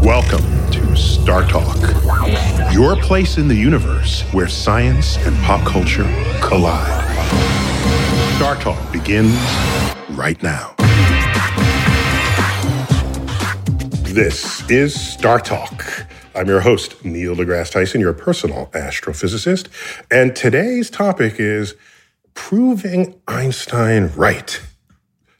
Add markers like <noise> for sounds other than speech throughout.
Welcome to Star Talk, your place in the universe where science and pop culture collide. Star Talk begins right now. This is Star Talk. I'm your host, Neil deGrasse Tyson, your personal astrophysicist. And today's topic is proving Einstein right.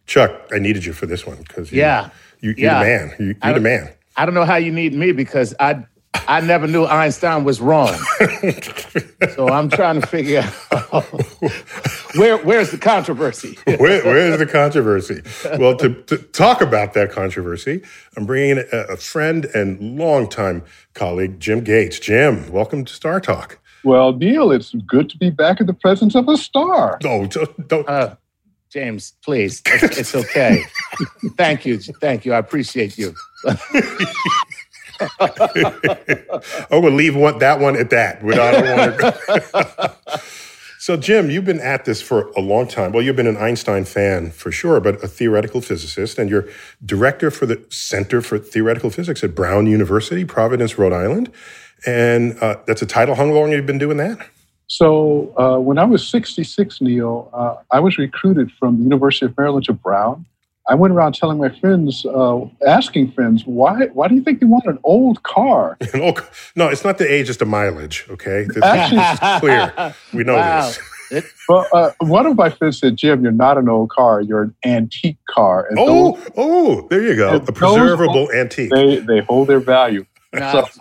Chuck, I needed you for this one because Yeah. You, you're Yeah. the man. You, you're the man. I don't know how you need me because I I never knew Einstein was wrong. <laughs> so I'm trying to figure out <laughs> where where's the controversy. <laughs> Where, where's the controversy? Well, to, to talk about that controversy, I'm bringing in a, a friend and longtime colleague, Jim Gates. Jim, welcome to Star Talk. Well, Neil, it's good to be back in the presence of a star. No, don't. don't Uh, James, please, it's, it's okay. <laughs> Thank you, thank you. I appreciate you. <laughs> oh, we'll leave one, that one at that. I don't want to. <laughs> so, Jim, you've been at this for a long time. Well, you've been an Einstein fan for sure, but a theoretical physicist, and you're director for the Center for Theoretical Physics at Brown University, Providence, Rhode Island. And uh, that's a title. How long have you been doing that? So, uh, when I was 66, Neil, uh, I was recruited from the University of Maryland to Brown. I went around telling my friends, uh, asking friends, why, why do you think they want an old car? <laughs> And, oh, no, it's not the age, it's the mileage. Okay, this, Actually- this <laughs> is clear. We know Wow. this. <laughs> It- Well, uh, one of my friends said, Jim, you're not an old car, you're an antique car. And Oh, oh, there you go. And A those- preservable antique. they, they hold their value. now, So,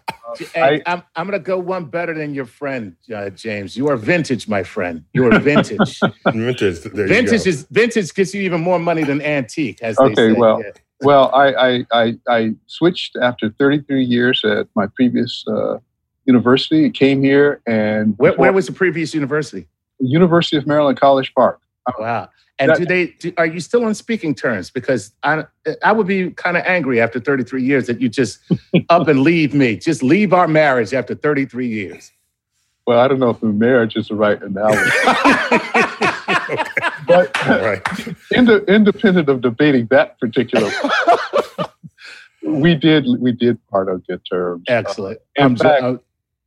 hey, I'm I'm gonna go one better than your friend, uh, James. You are vintage, my friend. You are vintage. <laughs> Vintage. Vintage is vintage gets you even more money than antique, as they Okay, say. well, Yeah. Well, I, I, I, I switched after 33 years at my previous uh, university. Came here and Where, where was the previous university? University of Maryland College Park. Wow. And That- do they? Do, are you still on speaking terms? Because I, I would be kind of angry after 33 years that you just <laughs> up and leave me. Just leave our marriage after 33 years. Well, I don't know if marriage is the right analogy, <laughs> but All right. <laughs> ind- independent of debating that particular, we did we did part on good terms. Excellent. In I'm fact- uh,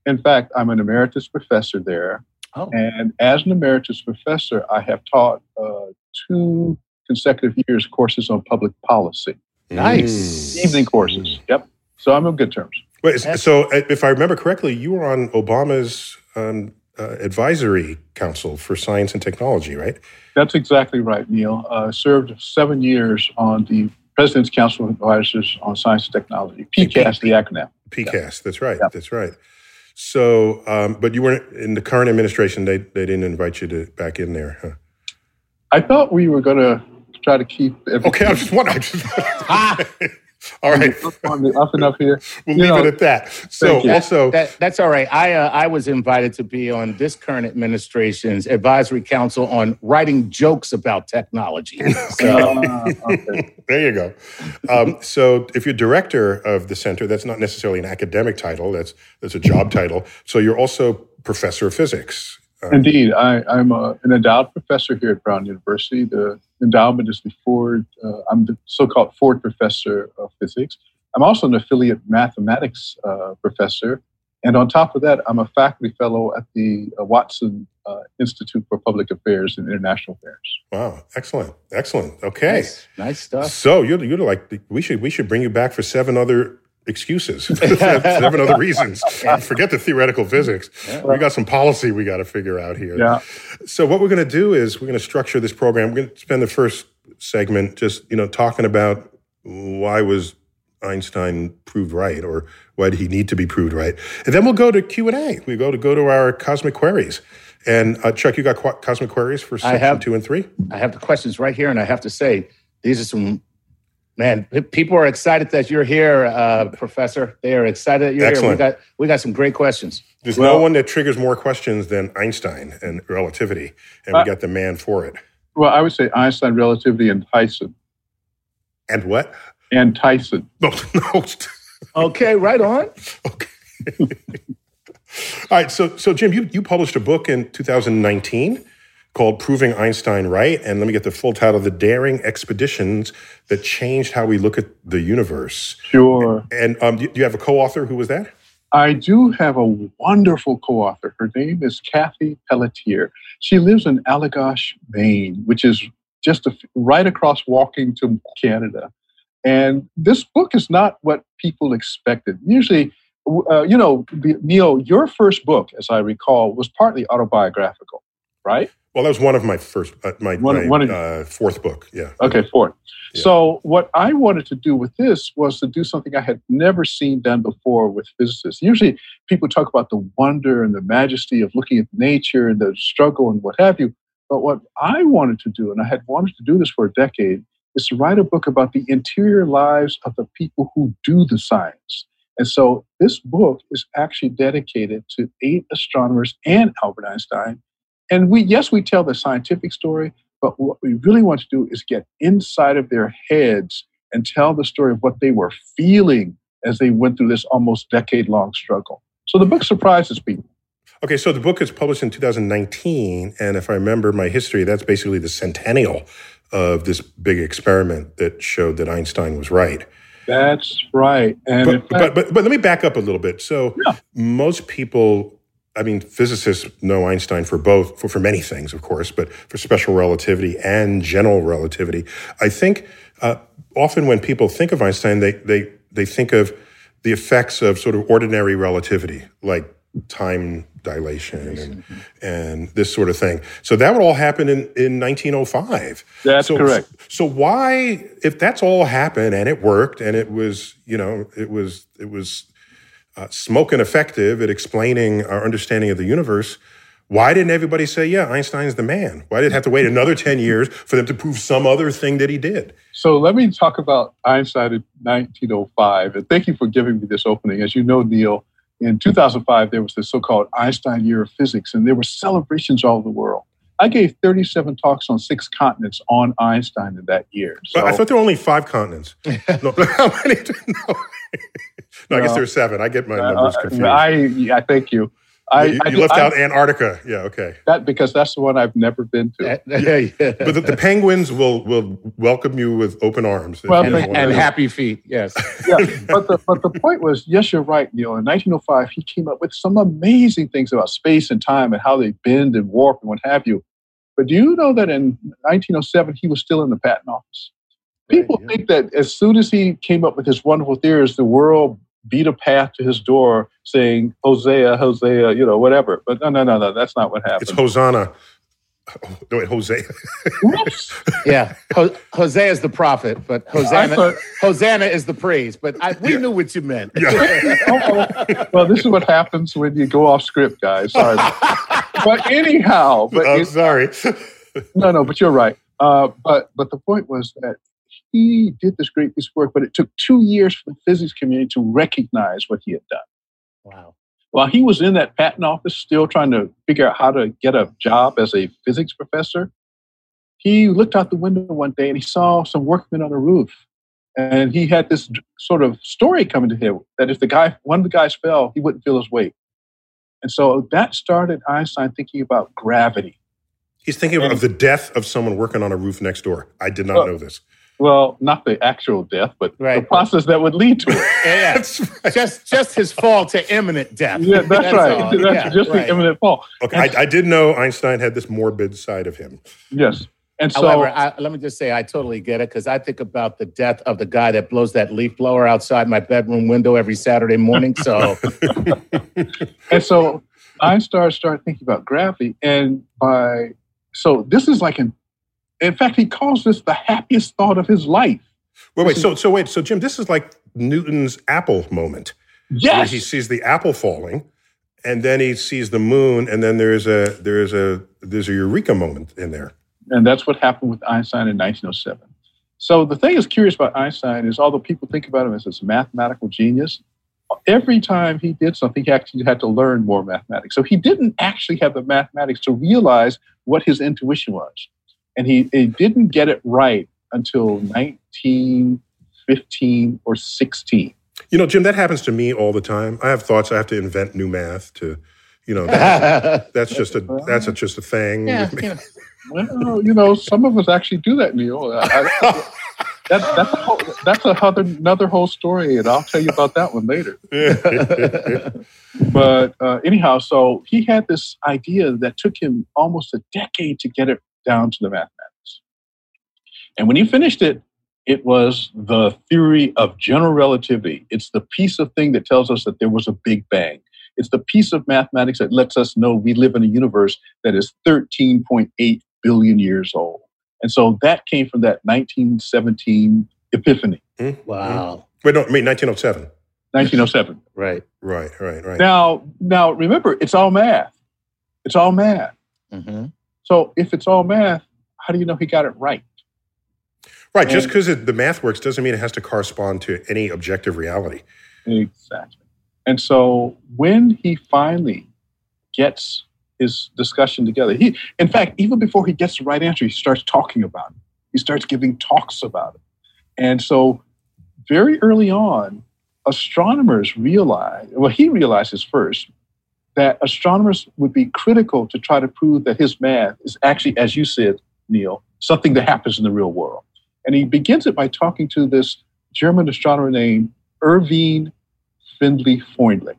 In fact, I'm an emeritus professor there, oh, and as an emeritus professor, I have taught uh, two consecutive years courses on public policy. Nice. Mm. evening courses. Yep. So I'm on good terms. Wait, so uh, if I remember correctly, you were on Obama's um, uh, advisory council for science and technology, right? That's exactly right, Neil. Uh, served seven years on the President's Council of Advisors on Science and Technology, PCAST, the acronym. PCAST. That's right. Yeah. That's right. So, um, but you weren't in the current administration. They they didn't invite you to back in there. Huh? I thought we were going to try to keep everything Okay, I'm just wondering. I just- Ah! <laughs> All right, up on the up and up here. we'll You leave know, it at that. So, also, that, that's all right. I uh, I was invited to be on this current administration's advisory council on writing jokes about technology. So <laughs> Uh, okay. <laughs> There you go. Um, so, if you're director of the center, that's not necessarily an academic title. That's that's a job title. So, you're also professor of physics. Uh, Indeed, I, I'm a, an endowed professor here at Brown University. The endowment is the Ford. Uh, I'm the so-called Ford Professor of Physics. I'm also an affiliate mathematics uh, professor, and on top of that, I'm a faculty fellow at the uh, Watson uh, Institute for Public Affairs and International Affairs. wow, excellent, excellent. Okay, nice, nice stuff. so you're you're like we should we should bring you back for seven other excuses, <laughs> <laughs> seven other reasons. Forget the theoretical physics. We got some policy we got to figure out here. Yeah, So what we're going to do is we're going to structure this program. We're going to spend the first segment just you know talking about why was Einstein proved right, or why did he need to be proved right, and then we'll go to Q and A. We go to go to our cosmic queries. And uh, Chuck, you got qu- cosmic queries for section have. two and three. I have the questions right here, and I have to say, these are some. Man, people are excited that you're here, uh, Professor. They are excited that you're here. We got we got some great questions. There's no one that triggers more questions than Einstein and relativity, and we Uh, got the man for it. well, I would say Einstein, relativity, and Tyson, And what? and Tyson. <laughs> No, no. Okay, right on. <laughs> Okay. <laughs> All right. So, so Jim, you, you published a book in 2019 called Proving Einstein Right. And let me get the full title The Daring Expeditions That Changed How We Look at the Universe. Sure. And um, do you have a co author? Who was that? I do have a wonderful co author. Her name is Cathie Pelletier. She lives in Allagash, Maine, which is just a, right across walking to Canada. And this book is not what people expected. Usually, uh, you know, Neil, your first book, as I recall, was partly autobiographical, right? Well, that was one of my first, uh, my, one, my one of, uh, fourth book. Yeah. Okay, fourth. Yeah. So, what I wanted to do with this was to do something I had never seen done before with physicists. Usually, people talk about the wonder and the majesty of looking at nature and the struggle and what have you. But what I wanted to do, and I had wanted to do this for a decade, is to write a book about the interior lives of the people who do the science. And so, this book is actually dedicated to eight astronomers and Albert Einstein and we, yes, we tell the scientific story, but what we really want to do is get inside of their heads and tell the story of what they were feeling as they went through this almost decade long struggle. So the book surprises people. Okay, so the book is published in 2019. And if I remember my history, that's basically the centennial of this big experiment that showed that Einstein was right. That's right. And but, fact, but, but, but, let me back up a little bit. So yeah. most people I mean, physicists know Einstein for both, for, for many things, of course, but for special relativity and general relativity. I think uh, often when people think of Einstein, they, they, they think of the effects of sort of ordinary relativity, like time dilation and, and this sort of thing. So that would all happen in, in 1905. That's so, correct. So why, if that's all happened and it worked and it was, you know, it was, it was uh, smoking effective at explaining our understanding of the universe, why didn't everybody say, yeah, Einstein's the man? Why did it have to wait another 10 years for them to prove some other thing that he did? So let me talk about Einstein in 1905. And thank you for giving me this opening. As you know, Neil, in 2005, there was the so called Einstein Year of Physics, and there were celebrations all over the world. I gave 37 talks on six continents on Einstein in that year. So, I thought there were only five continents. <laughs> no, <laughs> how many? No. <laughs> no, I guess there were seven. I get my uh, numbers confused. I, I thank you. I, you, you left I, out Antarctica. Yeah, okay. That because that's the one I've never been to. yeah, yeah. But the, the, penguins will will welcome you with open arms. Well, and, and happy feet. Yes. <laughs> yeah, but the but the point was, yes, you're right, Neil. In 1905, he came up with some amazing things about space and time and how they bend and warp and what have you. But do you know that in 1907 he was still in the patent office? People right, yeah. think that as soon as he came up with his wonderful theories, the world beat a path to his door saying, Hosea, Hosea, you know, whatever. But no, no, no, no, that's not what happened. It's Hosanna. No, <laughs> wait, Hosea. yeah, Ho- Hosea is the prophet, but Hosanna, thought, Hosanna is the praise. But I, we yeah. knew what you meant. Yeah. oh, <laughs> well, this is what happens when you go off script, guys. Sorry, <laughs> but anyhow, but I'm sorry. no, no, but you're right. Uh, but but the point was that he did this great piece of work, but it took two years for the physics community to recognize what he had done. Wow. While he was in that patent office, still trying to figure out how to get a job as a physics professor, he looked out the window one day and he saw some workmen on a roof. And he had this sort of story coming to him that if the guy, one of the guys fell, he wouldn't feel his weight. And so that started Einstein thinking about gravity. He's thinking and, of the death of someone working on a roof next door. I did not well, know this. Well, not the actual death, but right. the process that would lead to it. <laughs> yeah, right. just just his fall to imminent death. Yeah, that's, that's right. All. That's yeah, just right. the imminent fall. Okay, I, I, did know Einstein had this morbid side of him. Yes. And so, However, I, let me just say, I totally get it because I think about the death of the guy that blows that leaf blower outside my bedroom window every Saturday morning. So, <laughs> and so Einstein started thinking about gravity, and by so this is like an in fact, he calls this the happiest thought of his life. Wait, wait. So, so wait. So, Jim, this is like Newton's apple moment. Yes. he sees the apple falling, and then he sees the moon, and then there's a there's a there's a eureka moment in there. And that's what happened with Einstein in 1907. So the thing that's curious about Einstein is, although people think about him as this mathematical genius, every time he did something, he actually had to learn more mathematics. So he didn't actually have the mathematics to realize what his intuition was and he, he didn't get it right until 1915 or 16. You know, Jim, that happens to me all the time. I have thoughts. I have to invent new math to you know, that, <laughs> that's just a that's a, just a thing. yeah, <laughs> you know, Well, you know, some of us actually do that, Neil. I, I, that, that's a whole, that's a other, another whole story, and I'll tell you about that one later. <laughs> But uh, anyhow, so he had this idea that took him almost a decade to get it down to the mathematics. And when he finished it, it was the theory of general relativity. It's the piece of thing that tells us that there was a big bang. It's the piece of mathematics that lets us know we live in a universe that is 13.8 billion years old. And so that came from that 1917 epiphany, wow. Wait, no, I mean 1907. 1907. <laughs> Right. Right, right, right. Now, now remember, it's all math. It's all math. hmm So if it's all math, how do you know he got it right? right, just because the math works doesn't mean it has to correspond to any objective reality. Exactly. And so when he finally gets his discussion together, he, in fact, even before he gets the right answer, he starts talking about it. He starts giving talks about it. And so very early on, astronomers realize, well, he realizes first that astronomers would be critical to try to prove that his math is actually, as you said, Neil, something that happens in the real world. And he begins it by talking to this German astronomer named Irving Finlay Freundlich.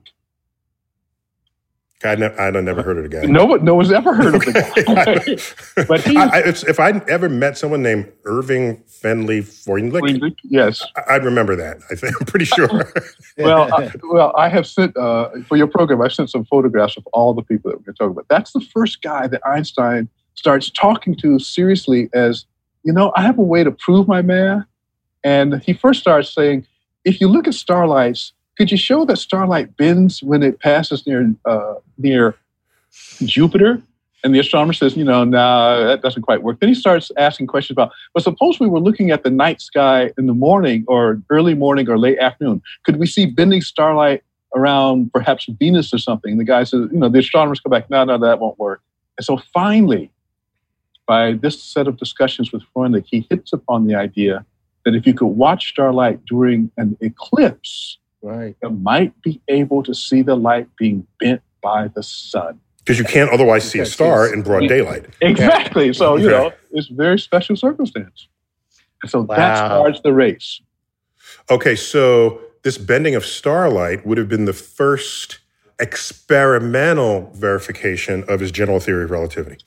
I ne- I'd never heard of the guy. No one, no one's ever heard of the <laughs> guy. <laughs> But he- I, I, it's, if I'd ever met someone named Irving Fenley Freundlich, yes. I- I'd remember that. I think I'm pretty sure. <laughs> Well, I, well, I have sent uh, for your program. I've sent some photographs of all the people that we're going to talk about. That's the first guy that Einstein starts talking to seriously. As you know, I have a way to prove my math. And he first starts saying, if you look at starlights, could you show that starlight bends when it passes near uh, near Jupiter? And the astronomer says, you know, no, nah, that doesn't quite work. Then he starts asking questions about, but suppose we were looking at the night sky in the morning or early morning or late afternoon. Could we see bending starlight around perhaps Venus or something? The guy says, you know, the astronomers come back, no, no, that won't work. And so finally, by this set of discussions with Freundlich, he hits upon the idea that if you could watch starlight during an eclipse, right. you might be able to see the light being bent by the sun. Because you can't otherwise see a star in broad daylight. Exactly. So, you know, it's a very special circumstance. And so that Wow. starts the race. Okay, so this bending of starlight would have been the first experimental verification of his general theory of relativity.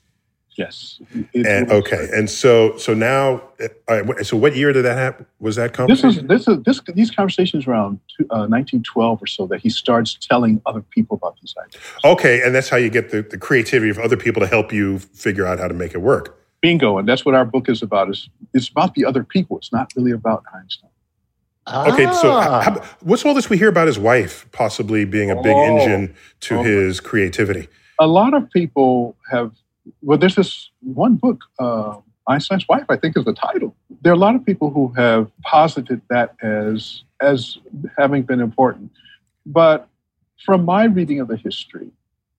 Yes. It And was- okay, and so so now, uh, uh, so what year did that happen? Was that This is this is this these conversations around uh, 1912 or so that he starts telling other people about these ideas. Okay, and that's how you get the, the creativity of other people to help you figure out how to make it work. Bingo, and that's what our book is about. Is it's about the other people. It's not really about Einstein. Okay, so Ah. how, what's all this we hear about his wife possibly being a big Oh. engine to Oh. his creativity? A lot of people have. Well, there's this one book, uh, Einstein's wife. I think is the title. There are a lot of people who have posited that as as having been important, but from my reading of the history,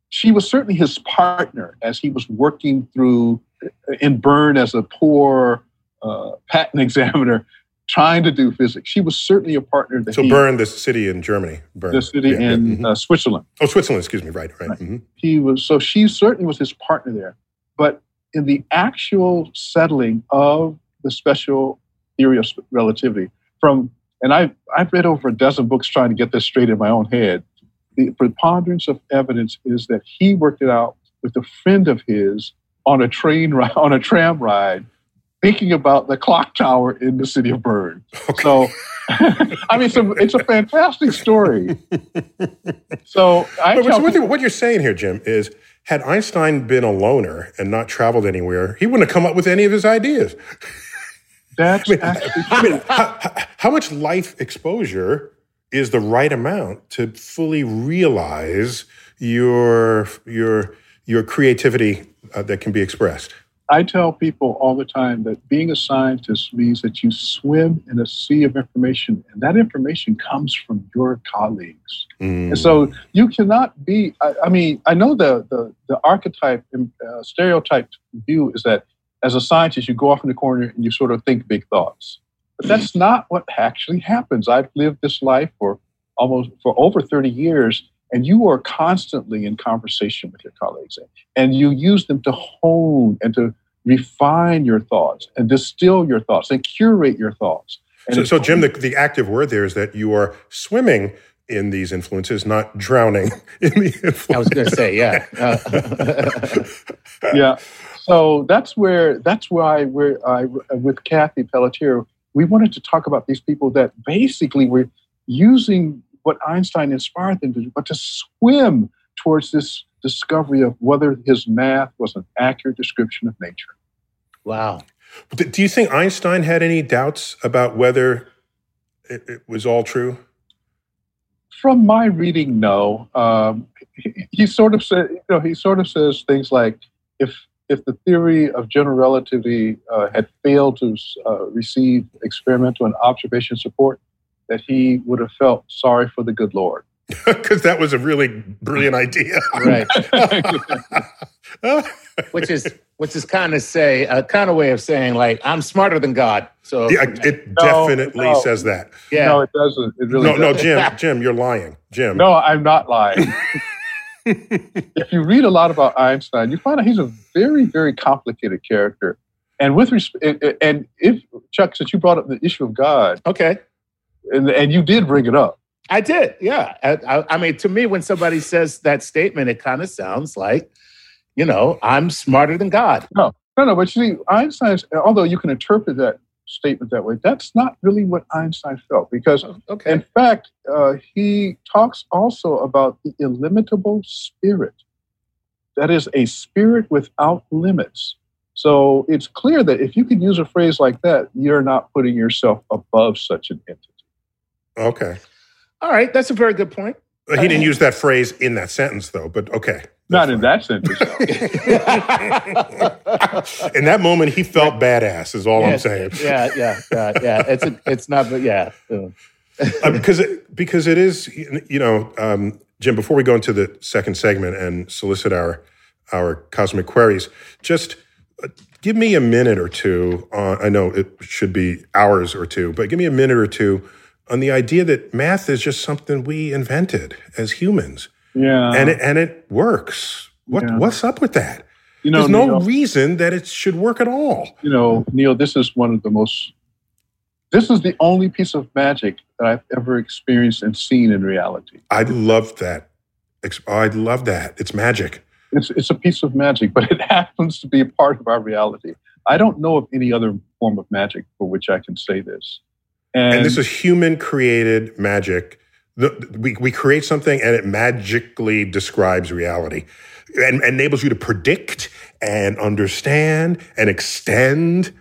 she was certainly his partner as he was working through in Bern as a poor uh, patent <laughs> examiner trying to do physics. She was certainly a partner that So he, Bern, the city in Germany, Bern, the city Yeah, yeah, in mhm. uh, Switzerland. oh Switzerland, excuse me, right, right. Right. mhm. He was so she certainly was his partner there. But in the actual settling of the special theory of relativity, from and I've I've read over a dozen books trying to get this straight in my own head. The preponderance of evidence is that he worked it out with a friend of his on a train ride, on a tram ride, thinking about the clock tower in the city of Bern. So, <laughs> I mean, so it's a fantastic story. <laughs> So I tell what, what you're saying here, Jim, is had Einstein been a loner and not traveled anywhere, he wouldn't have come up with any of his ideas. that's <laughs> actually I mean, how, how- how much life exposure is the right amount to fully realize your your your creativity uh, that can be expressed? I tell people all the time that being a scientist means that you swim in a sea of information, and that information comes from your colleagues. Mm. And so you cannot be. I, I mean, I know the the, the archetype, uh, stereotyped view is that as a scientist, you go off in the corner and you sort of think big thoughts. But that's not what actually happens. I've lived this life for almost for over thirty years, and you are constantly in conversation with your colleagues, and you use them to hone and to refine your thoughts and distill your thoughts and curate your thoughts. So, so, Jim, the, the active word there is that you are swimming in these influences, not drowning <laughs> in the influences. I was going to say, yeah, <laughs> yeah. So that's where that's why we're I, with Cathie Pelletier. We wanted to talk about these people that basically were using what Einstein inspired them to do, but to swim towards this discovery of whether his math was an accurate description of nature. Wow. Do you think Einstein had any doubts about whether it, it was all true? From my reading, no. Um, he, he, sort of said, you know, he sort of says things like, if if the theory of general relativity uh, had failed to uh, receive experimental and observation support, that he would have felt sorry for the good Lord. <laughs> Because that was a really brilliant mm. idea, right? <laughs> which is which is kind of say a kind of way of saying like I'm smarter than God. So yeah, it no, definitely no. says that. Yeah, no, it doesn't. It really no, doesn't. no, Jim, Jim, you're lying, Jim. No, I'm not lying. <laughs> if you read a lot about Einstein, you find out he's a very, very complicated character. And with respect, and if Chuck, since you brought up the issue of God, okay, and and you did bring it up, I did, yeah. I, I mean, to me, when somebody says that statement, it kind of sounds like you know, I'm smarter than God. No, no, no. But you see, Einstein's, although you can interpret that statement that way, that's not really what Einstein felt. Because, oh, okay. in fact, uh, he talks also about the illimitable spirit. That is a spirit without limits. So it's clear that if you could use a phrase like that, you're not putting yourself above such an entity. Okay. All right. That's a very good point. He didn't use that phrase in that sentence, though, but okay. Not in that sentence. <laughs> in that moment, he felt badass. Is all I'm saying. Yeah, yeah, yeah, yeah. It's a, it's not, but yeah. <laughs> because it, because it is, you know, um, Jim. Before we go into the second segment and solicit our our cosmic queries, just uh, give me a minute or two. On, I know it should be hours or two, but give me a minute or two on the idea that math is just something we invented as humans yeah. And it, and it works. What yeah. what's up with that? You know, There's no Neil, reason that it should work at all. You know, Neil, this is one of the most this is the only piece of magic that I've ever experienced and seen in reality. I love that. I love that. It's magic. It's it's a piece of magic, but it <laughs> happens to be a part of our reality. I don't know of any other form of magic for which I can say this. And, and this is human created magic the, we, we create something and it magically describes reality and, and enables you to predict and understand and extend.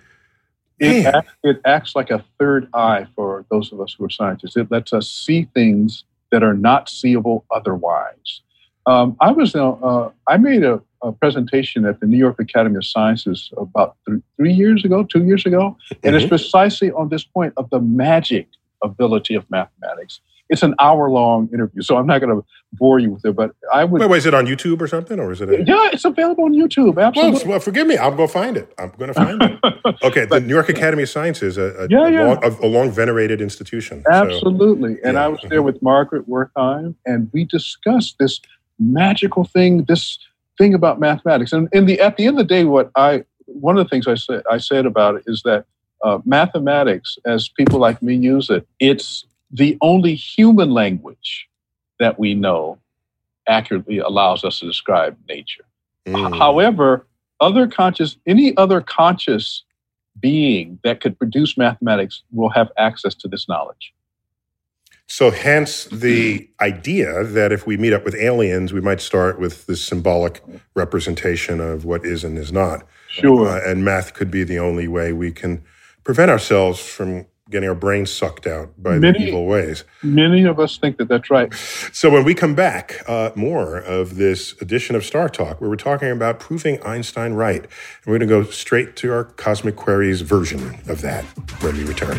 It acts, it acts, like a third eye for those of us who are scientists. It lets us see things that are not seeable otherwise. Um, I was uh, uh, I made a, a, presentation at the New York Academy of Sciences about th- three years ago, two years ago, mm-hmm. and it's mm-hmm. precisely on this point of the magic ability of mathematics it's an hour long interview, so I'm not going to bore you with it. But I would. Wait, wait, is it on YouTube or something, or is it? A... Yeah, it's available on YouTube. Absolutely. Well, well, forgive me. I'll go find it. I'm going to find it. <laughs> Okay, but, the New York Academy of Sciences, a, a, yeah, yeah. Long, a, a long, venerated institution. Absolutely, so, and yeah. I was there with Margaret Wertheim, and we discussed this magical thing, this thing about mathematics. And in the at the end of the day, what I one of the things I said I said about it is that uh, mathematics, as people like me use it, it's the only human language that we know accurately allows us to describe nature. Mm. However, other conscious, any other conscious being that could produce mathematics will have access to this knowledge. So, hence the idea that if we meet up with aliens, we might start with this symbolic representation of what is and is not. Sure. Uh, and math could be the only way we can prevent ourselves from getting our brains sucked out by many, the evil ways. Many of us think that that's right. So when we come back, uh, more of this edition of Star Talk, where we're talking about proving Einstein right. And we're going to go straight to our Cosmic Queries version of that when we return.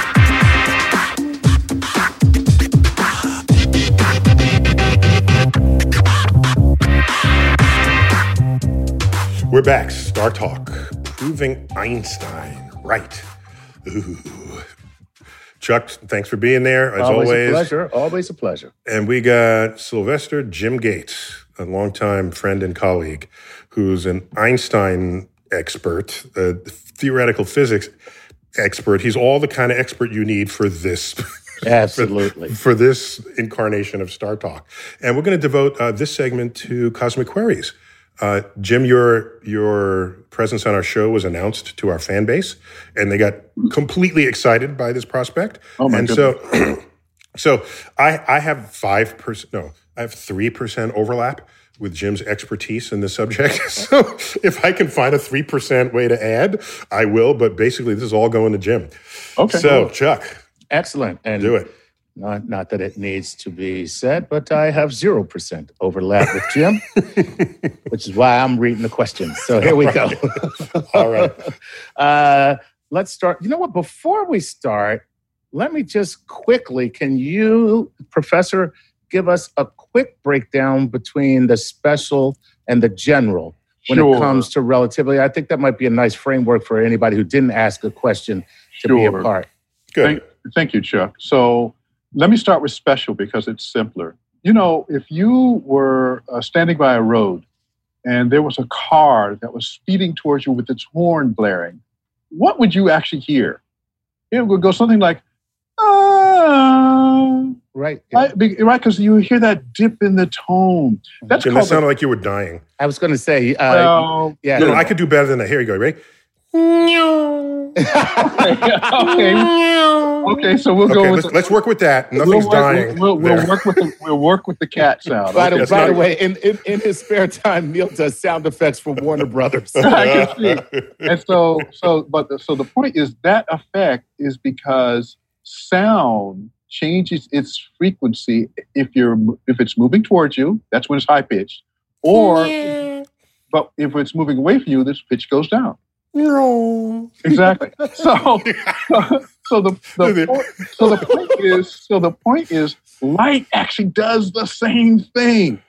We're back. Star Talk, proving Einstein right. Ooh. Chuck, thanks for being there as always. always. a pleasure. Always a pleasure. And we got Sylvester Jim Gates, a longtime friend and colleague, who's an Einstein expert, a theoretical physics expert. He's all the kind of expert you need for this. <laughs> Absolutely. for, for, this incarnation of Star Talk. And we're going to devote uh, this segment to cosmic queries. Uh, Jim, your your presence on our show was announced to our fan base, and they got completely excited by this prospect. Oh my and goodness. so, <clears throat> so I I have five percent. No, I have three percent overlap with Jim's expertise in the subject. <laughs> So if I can find a three percent way to add, I will. But basically, this is all going to Jim. Okay. So Chuck, Excellent. And do it. Not, not that it needs to be said, but I have 0% overlap with Jim, <laughs> which is why I'm reading the questions. So here we go. <laughs> All right. <laughs> Uh, let's start. You know what? Before we start, let me just quickly can you, Professor, give us a quick breakdown between the special and the general when Sure. it comes to relativity? I think that might be a nice framework for anybody who didn't ask a question to be a Sure. part. Good. Thank, thank you, Chuck. So let me start with special because it's simpler. You know, if you were uh, standing by a road and there was a car that was speeding towards you with its horn blaring, what would you actually hear? It would go something like, ah, Right. right? Because you hear that dip in the tone. That's Jim, that called the- sounded like you were dying. I was going to say, uh, well, yeah. No, no, I could do better than that. Here you go. Ready? <laughs> <laughs> okay. Okay, so we'll go Okay, with let's, let's work with that. Nothing's we'll work, dying. We'll, we'll, there. work with the, we'll work with the cat sound. By the, by the way, in, in, in his spare time, Neil does sound effects for Warner Brothers. <laughs> I can <laughs> see. and so so but the, so the point is that effect is because sound changes its frequency if you're if it's moving towards you that's when it's high pitched or but if it's moving away from you this pitch goes down No. exactly <laughs> so so the, the point, so the point is so the point is light actually does the same thing.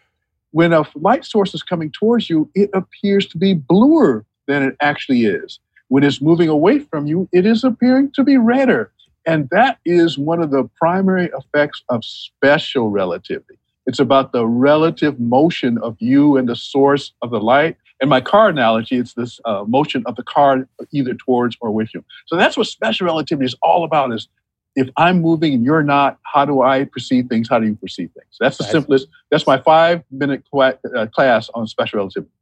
When a light source is coming towards you it appears to be bluer than it actually is. When it's moving away from you it is appearing to be redder. And that is one of the primary effects of special relativity. It's about the relative motion of you and the source of the light in my car analogy, it's this uh, motion of the car either towards or with you. So that's what special relativity is all about: is if I'm moving and you're not, how do I perceive things? How do you perceive things? That's the That's- simplest. That's my five minute cla- uh, class on special relativity.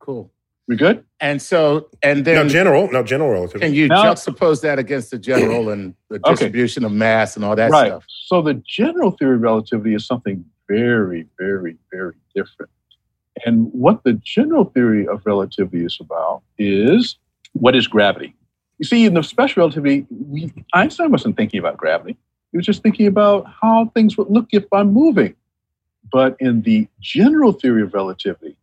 Cool. We good? And so, and Now, then general, now general relativity. can you Now- juxtapose that against the general and the Okay. distribution of mass and all that right. stuff? So the general theory of relativity is something very, very, very different. And what the general theory of relativity is about is what is gravity? You see, in the special relativity, we, Einstein wasn't thinking about gravity. He was just thinking about how things would look if I'm moving. But in the general theory of relativity,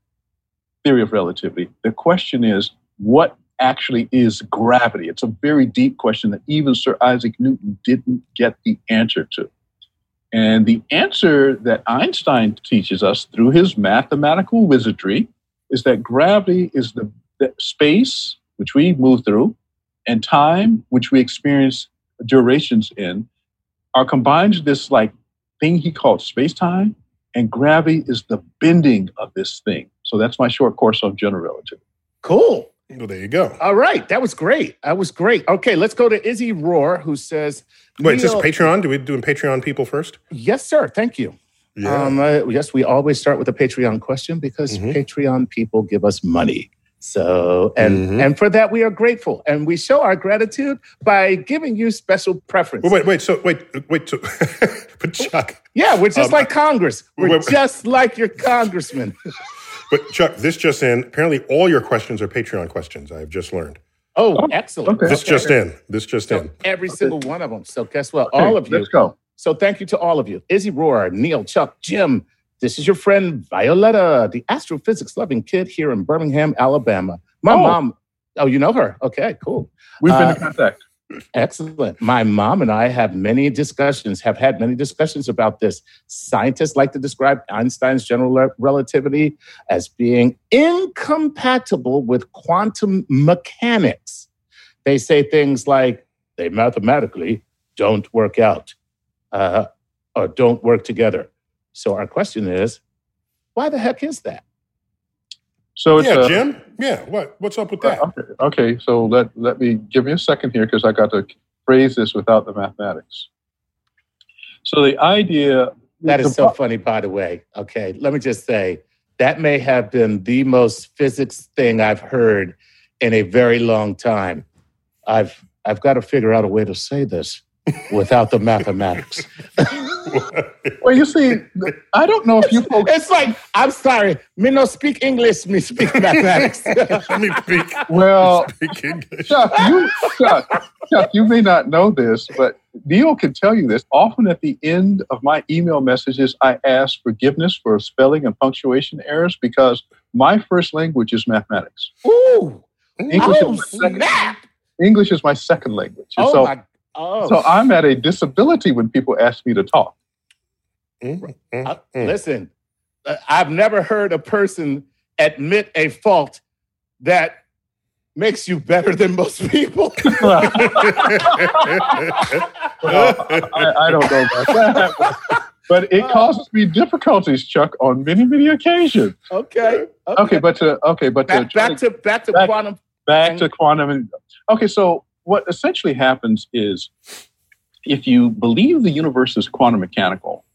theory of relativity, the question is what actually is gravity? It's a very deep question that even Sir Isaac Newton didn't get the answer to. And the answer that Einstein teaches us through his mathematical wizardry is that gravity is the, the space which we move through and time which we experience durations in are combined to this like thing he called space-time and gravity is the bending of this thing so that's my short course on general relativity Cool. Well, there you go. All right. That was great. That was great. Okay, let's go to Izzy Roar, who says, Wait, is this Patreon? Do we doing Patreon people first? Yes, sir. Thank you. Um, uh, yes, we always start with a Patreon question because Mhm. Patreon people give us money. So, and Mhm. and for that we are grateful, and we show our gratitude by giving you special preference. Wait, wait, wait. So wait, wait. So, <laughs> but Chuck, Yeah, we're just Um, like Congress. We're wait. just like your congressman. <laughs> but Chuck, this just in. Apparently, all your questions are Patreon questions. I've just learned. Oh, Oh, excellent. okay. This just in. This just So in. every single one of them. So guess what? Okay, all of you. let's go So thank you to all of you. Izzy Roar, Neil, Chuck, Jim. This is your friend Violetta, the astrophysics loving kid here in Birmingham, Alabama. My Oh. mom. Oh, you know her? Okay, cool. we've been Uh, in contact Excellent. My mom and I have many discussions, have had many discussions about this. Scientists like to describe Einstein's general relativity as being incompatible with quantum mechanics. They say things like they mathematically don't work out uh, or don't work together. So, our question is why the heck is that? So it's yeah, uh, Jim. Yeah. What? What's up with that? Okay, okay, so let, let me give me a second here because I got to phrase this without the mathematics. So the idea that is so pro- funny, by the way. Okay, let me just say that may have been the most physics thing I've heard in a very long time. I've I've got to figure out a way to say this without the mathematics. <laughs> well, you see, I don't know if you folks. It's like I'm sorry, me no speak English, me speak mathematics. Let <laughs> me speak, Well, speak English. Chuck, you Chuck, Chuck, you may not know this, but Neil can tell you this. Often at the end of my email messages, I ask forgiveness for spelling and punctuation errors because my first language is mathematics. Ooh, English oh is my second. English is my second language. And Oh so, my, oh. so I'm at a disability when people ask me to talk. Mm, mm, Uh, mm. Listen, uh, I've never heard a person admit a fault that makes you better than most people. <laughs> Well, I, I don't know about that. But it causes me difficulties, Chuck, on many, many occasions. okay. Okay, but to okay, but to back, back to back to back- quantum. back to quantum. Okay, so what essentially happens is if you believe the universe is quantum mechanical,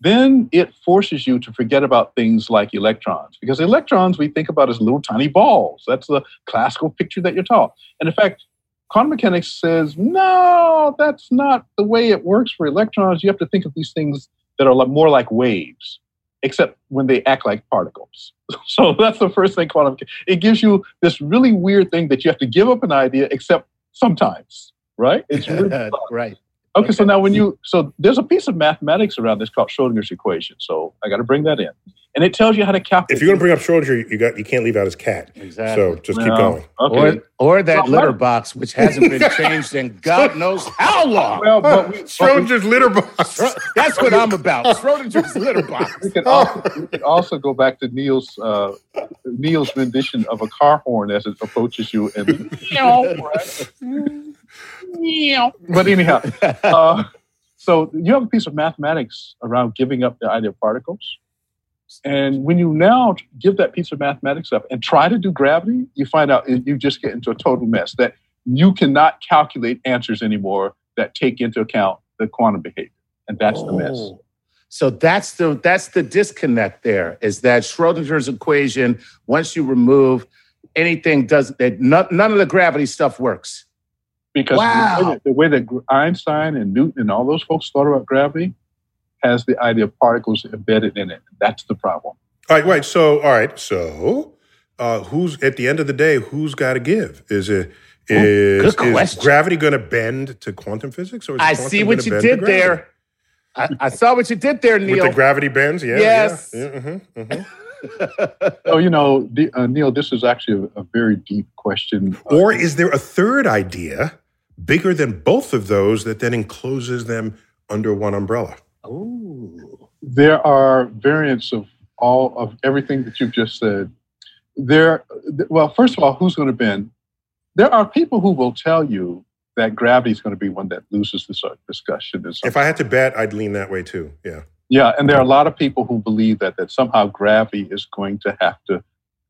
then it forces you to forget about things like electrons because electrons we think about as little tiny balls. That's the classical picture that you're taught. And in fact, quantum mechanics says, no, that's not the way it works for electrons. You have to think of these things that are more like waves, except when they act like particles. <laughs> So that's the first thing quantum it gives you this really weird thing that you have to give up an idea, except sometimes, right? <laughs> It's really <laughs> right. okay. So now, when you so there's a piece of mathematics around this called Schrodinger's equation. So I got to bring that in, and it tells you how to calculate. if you're going to bring up Schrodinger, you got you can't leave out his cat. Exactly. So just keep going. Okay. Or, or that Well, litter box, which hasn't been <laughs> changed in God knows how long. well, but we, but we, litter box. That's what I'm about. Schrodinger's litter box. we can also, we can also go back to Neil's uh, Neil's rendition of a car horn as it approaches you, and but anyhow, uh, so you have a piece of mathematics around giving up the idea of particles. And when you now give that piece of mathematics up and try to do gravity, you find out you just get into a total mess that you cannot calculate answers anymore that take into account the quantum behavior, and that's oh. the mess. Oh. So that's the that's the disconnect. There is that Schrodinger's equation. Once you remove anything, does that none, none of the gravity stuff works. Because wow. the, way that, the way that Einstein and Newton and all those folks thought about gravity has the idea of particles embedded in it. That's the problem. All right, right. So, all right. So, uh, who's at the end of the day? Who's got to give? Is it is, is gravity going to bend to quantum physics, or I see what you did there. I, I, saw what you did there, Neil. With the gravity bends, yeah. Yes. Yeah, yeah. Mm-hmm, mm-hmm. <laughs> oh, you know, uh, Neil, this is actually a, a very deep question. Or is there a third idea, bigger than both of those, that then encloses them under one umbrella? Oh. There are variants of all of everything that you've just said. There, well, first of all, who's going to bend? There are people who will tell you that gravity is going to be one that loses this discussion. If I had to bet, I'd lean that way too. Yeah. Yeah, and there are a lot of people who believe that that somehow gravity is going to have to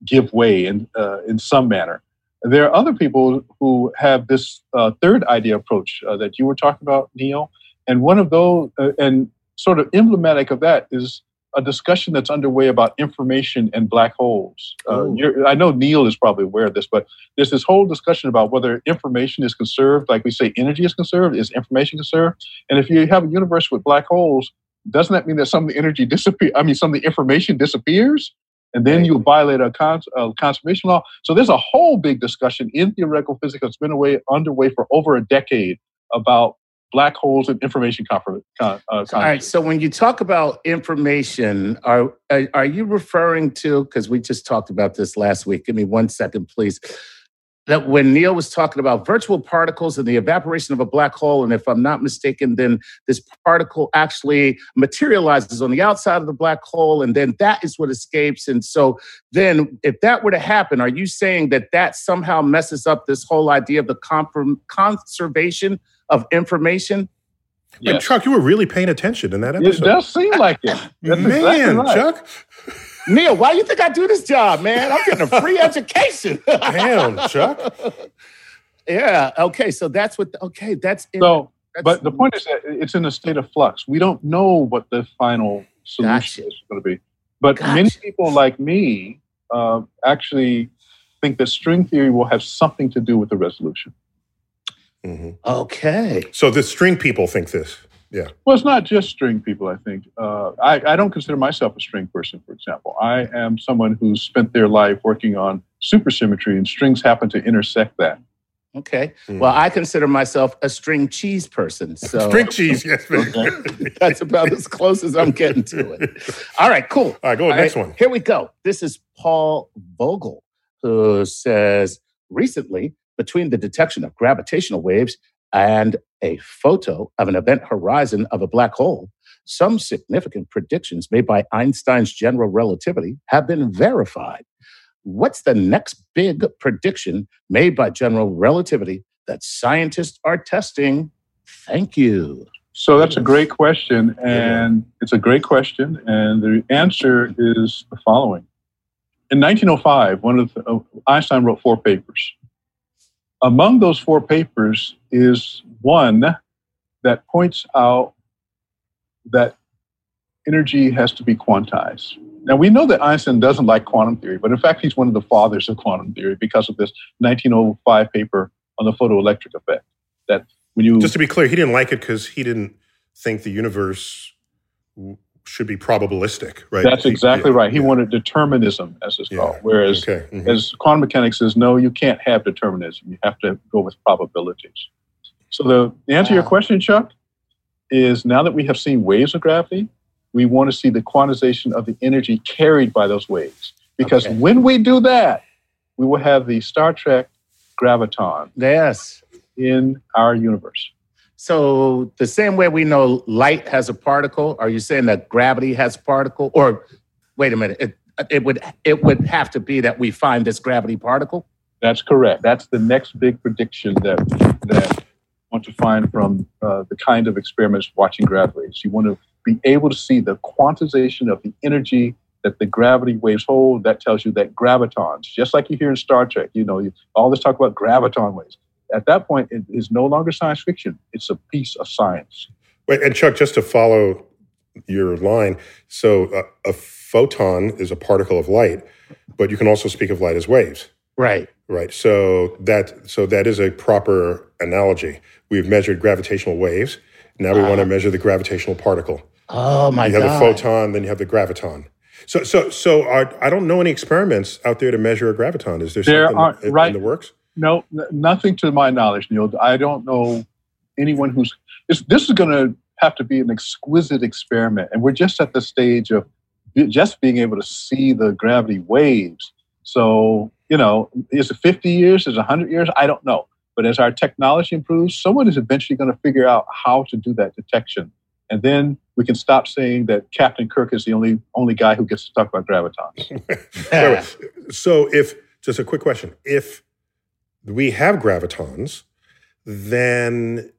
give way in uh, in some manner. There are other people who have this uh, third idea approach uh, that you were talking about, Neil, and one of those, uh, and sort of emblematic of that is a discussion that's underway about information and black holes. Uh, oh. I know Neil is probably aware of this, but there's this whole discussion about whether information is conserved, like we say energy is conserved, is information conserved? And if you have a universe with black holes, doesn't that mean that some of the energy disappears? I mean, some of the information disappears? And then you violate a, cons- a conservation law. So there's a whole big discussion in theoretical physics that's been away, underway for over a decade about black holes and information con- uh, All right. So when you talk about information, are are you referring to? Because we just talked about this last week. Give me one second, please. That when Neil was talking about virtual particles and the evaporation of a black hole, and if I'm not mistaken, then this particle actually materializes on the outside of the black hole, and then that is what escapes. And so, then if that were to happen, are you saying that that somehow messes up this whole idea of the conservation of information. Yes. And Chuck, you were really paying attention in that episode. It does seem like it. <laughs> That's man, exactly right. Chuck. Neil, why do you think I do this job, man? I'm getting a free <laughs> education. Damn, Chuck. <laughs> Yeah. Okay. So that's what. Okay. That's in, so. That's, but the point is that it's in a state of flux. We don't know what the final solution gotcha. is going to be. But gotcha. many people like me uh, actually think that string theory will have something to do with the resolution. Mm-hmm. Okay. So the string people think this. Yeah. Well, it's not just string people, I think. Uh, I, I, don't consider myself a string person, for example. I am someone who's spent their life working on supersymmetry, and strings happen to intersect that. Okay. Mm. Well, I consider myself a string cheese person. <laughs> So string cheese, yes. That's about as close as I'm getting to it. <laughs> All right, cool. All right, go to the next right, one. Here we go. This is Paul Vogel, who says recently between the detection of gravitational waves and a photo of an event horizon of a black hole, some significant predictions made by Einstein's general relativity have been verified. What's the next big prediction made by general relativity that scientists are testing? Thank you. So that's a great question, and it's a great question, and the answer is the following. In 1905, one of the, uh, Einstein wrote four papers. Among those four papers is one that points out that energy has to be quantized. Now, we know that Einstein doesn't like quantum theory, but in fact, he's one of the fathers of quantum theory because of this 1905 paper on the photoelectric effect. That when you just to be clear, he didn't like it because he didn't think the universe should be probabilistic, right? That's exactly yeah, right. He yeah. wanted determinism, as it's yeah. called. Whereas, okay. mm-hmm. as quantum mechanics says, no, you can't have determinism. You have to go with probabilities. So the, the answer wow. to your question, Chuck, is now that we have seen waves of gravity, we want to see the quantization of the energy carried by those waves. Because okay. when we do that, we will have the Star Trek graviton. Yes. In our universe. So the same way we know light has a particle, are you saying that gravity has a particle? Or wait a minute, it, it would it would have to be that we find this gravity particle? That's correct. That's the next big prediction that that want to find from uh, the kind of experiments watching gravity. You want to be able to see the quantization of the energy that the gravity waves hold. That tells you that gravitons, just like you hear in Star Trek, you know, you, all this talk about graviton waves at that point, it is no longer science fiction. It's a piece of science. Wait, and Chuck, just to follow your line, so uh, a photon is a particle of light, but you can also speak of light as waves. Right. Right. So that so that is a proper analogy. We've measured gravitational waves. Now we want to measure the gravitational particle. Oh my god! you have god. the photon, then you have the graviton. So so so are, I don't know any experiments out there to measure a graviton. Is there, There something are- in, right. in the works? No, nothing to my knowledge, Neil. I don't know anyone who's. This, is going to have to be an exquisite experiment, and we're just at the stage of just being able to see the gravity waves. So, you know, is it 50 years? Is it 100 years? I don't know. But as our technology improves, someone is eventually going to figure out how to do that detection, and then we can stop saying that Captain Kirk is the only only guy who gets to talk about gravitons. <laughs> So if just a quick question, if we have gravitons, then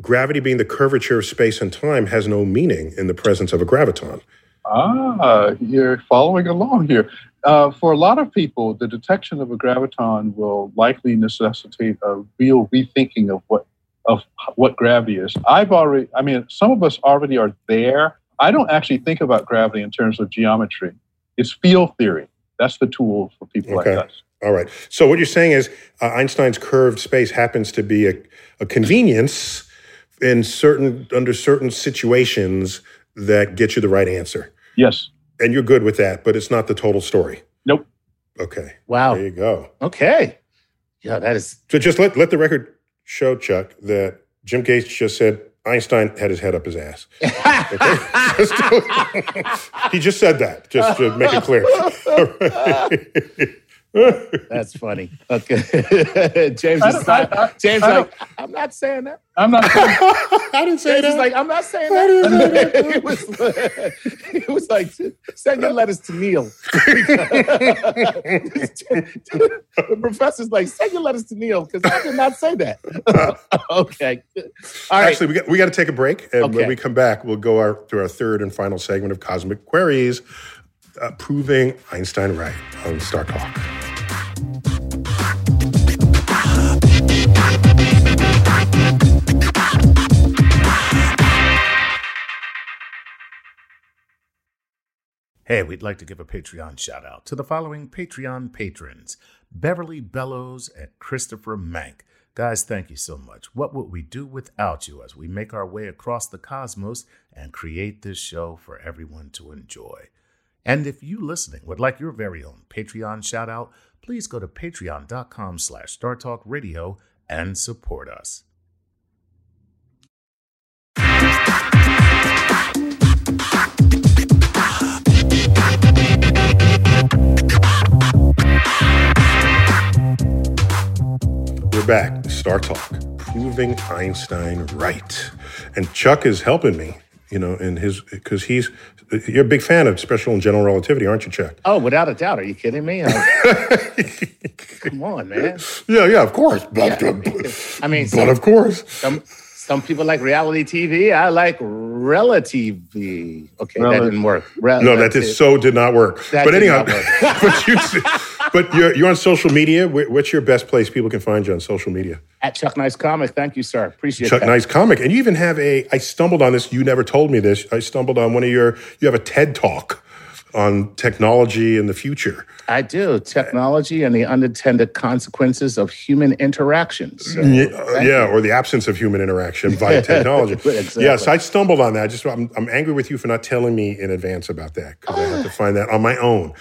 gravity being the curvature of space and time has no meaning in the presence of a graviton. Ah, you're following along here. Uh, for a lot of people, the detection of a graviton will likely necessitate a real rethinking of what of what gravity is. I've already, I mean, some of us already are there. I don't actually think about gravity in terms of geometry. It's field theory. That's the tool for people Okay. like us. All right. So what you're saying is uh, Einstein's curved space happens to be a, a convenience in certain under certain situations that get you the right answer, Yes. and you're good with that. But it's not the total story. Nope. Okay. wow. There you go. Okay. Yeah, that is So just let let the record show, Chuck, that Jim Gates just said Einstein had his head up his ass. <laughs> Just to- <laughs> he just said that, just to make it clear. <laughs> that's funny. Okay. <laughs> James I is don't- like, I- I- James I like, I'm not saying that. I'm not. <laughs> I didn't say James is that. like, I'm not saying I didn't say that. <laughs> that. it was it was like send your letters to Neil. the professor's like, send your letters to Neil because I did not say that. okay. All right. Actually, we got, we got to take a break. And Okay. when we come back, we'll go our, through our third and final segment of Cosmic Queries, uh, proving Einstein right on StarTalk. Hey, we'd like to give a Patreon shout out to the following Patreon patrons Beverly Bellows and Christopher Mank. Guys, thank you so much. What would we do without you as we make our way across the cosmos and create this show for everyone to enjoy? And if you listening would like your very own Patreon shout out, please go to patreon.com slash startalkradio and support us. We're back. StarTalk, proving Einstein right. And Chuck is helping me, you know, in his, because he's, you're a big fan of special and general relativity, aren't you, Chuck? Oh, without a doubt. Are you kidding me? <laughs> Come on, man. Yeah, yeah, of course. But, I mean, but some, of course. some some people like reality TV. I like relative. Okay, that didn't work. Rel- No, that did, so did not work. That but anyhow, not <laughs> but you, but you're, you're on social media. What's your best place people can find you on social media? At Chuck Nice Comic. Thank you, sir. Appreciate it. Chuck that. Nice comic, and you even have a. I stumbled on this. You never told me this. I stumbled on one of your. You have a TED talk on technology and the future. I do. Technology and the unintended consequences of human interactions. So, Yeah, thank yeah, or the absence of human interaction via <laughs> technology. Exactly. Yes, I stumbled on that. I just I'm, I'm angry with you for not telling me in advance about that because I had to find that on my own.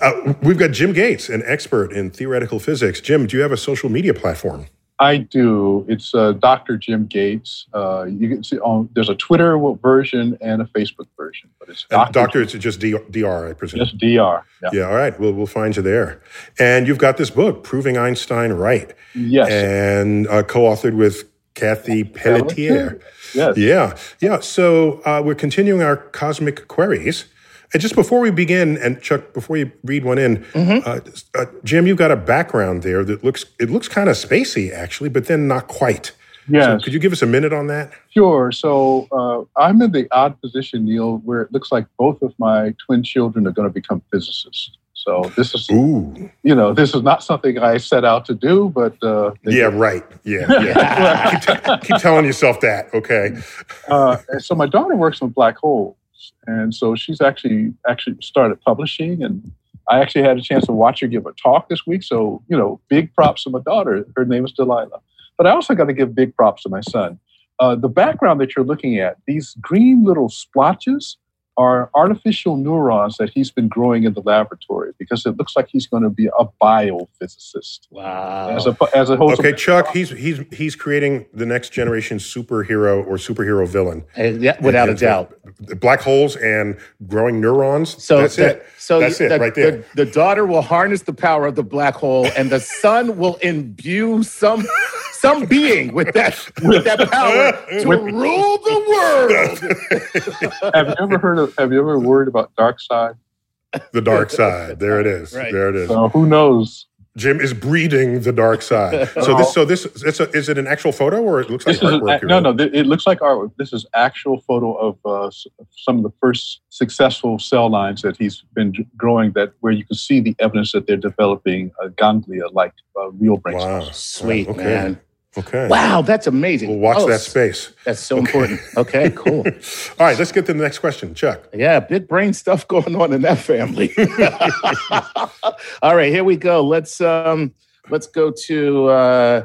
Uh, we've got Jim Gates, an expert in theoretical physics. Jim, do you have a social media platform? I do. It's uh, Dr. Jim Gates. Uh, you can see on there's a Twitter version and a Facebook version, but it's Dr. Doctor, it's just Dr. I presume. Just Dr. Yeah. Yeah, all right. We'll we'll find you there. And you've got this book, Proving Einstein Right, Yes. and uh, co-authored with Cathie Pelletier. Yes. Yeah, yeah. So uh, we're continuing our cosmic queries. And just before we begin, and Chuck, before you read one in, uh, uh, Jim, you've got a background there that looks it looks kind of spacey, actually, but then not quite. Yeah. So could you give us a minute on that? Sure. So uh, I'm in the odd position, Neil, where it looks like both of my twin children are going to become physicists. So this is, Ooh. you know, this is not something I set out to do, but uh, Yeah, right. Yeah. <laughs> yeah. keep, t- keep telling yourself that. Okay. uh, so my daughter works on black holes, and so she's actually actually started publishing, and I actually had a chance to watch her give a talk this week. So you know, big props to my daughter. Her name is Delilah, but I also got to give big props to my son. Uh, the background that you're looking at, these green little splotches, are artificial neurons that he's been growing in the laboratory because it looks like he's going to be a biophysicist Wow. as a as opposed Okay, to Chuck, he's he's he's creating the next generation superhero or superhero villain. Uh, yeah, without a And- doubt. Black holes and growing neurons. So that's the, it. So That's the, it right there. The, the daughter will harness the power of the black hole, and the son will imbue some some being with that with that power <laughs> to rule the world. have you ever heard of have you ever worried about dark side the dark <laughs> side. There it is. Right. There it is. so who knows Jim is breeding the dark side. <laughs> So this, so this, it's a, is it an actual photo or it looks like This is artwork? an, here? no, no. th- It looks like artwork. This is actual photo of uh, some of the first successful cell lines that he's been growing. That where you can see the evidence that they're developing a ganglia like uh, real brain Wow. cells. Sweet Okay. man. Okay. Wow, that's amazing. We'll watch Oh, that space. That's so important. Okay, <laughs> cool. All right, let's get to the next question, Chuck. Yeah, big brain stuff going on in that family. <laughs> All right, here we go. Let's um let's go to uh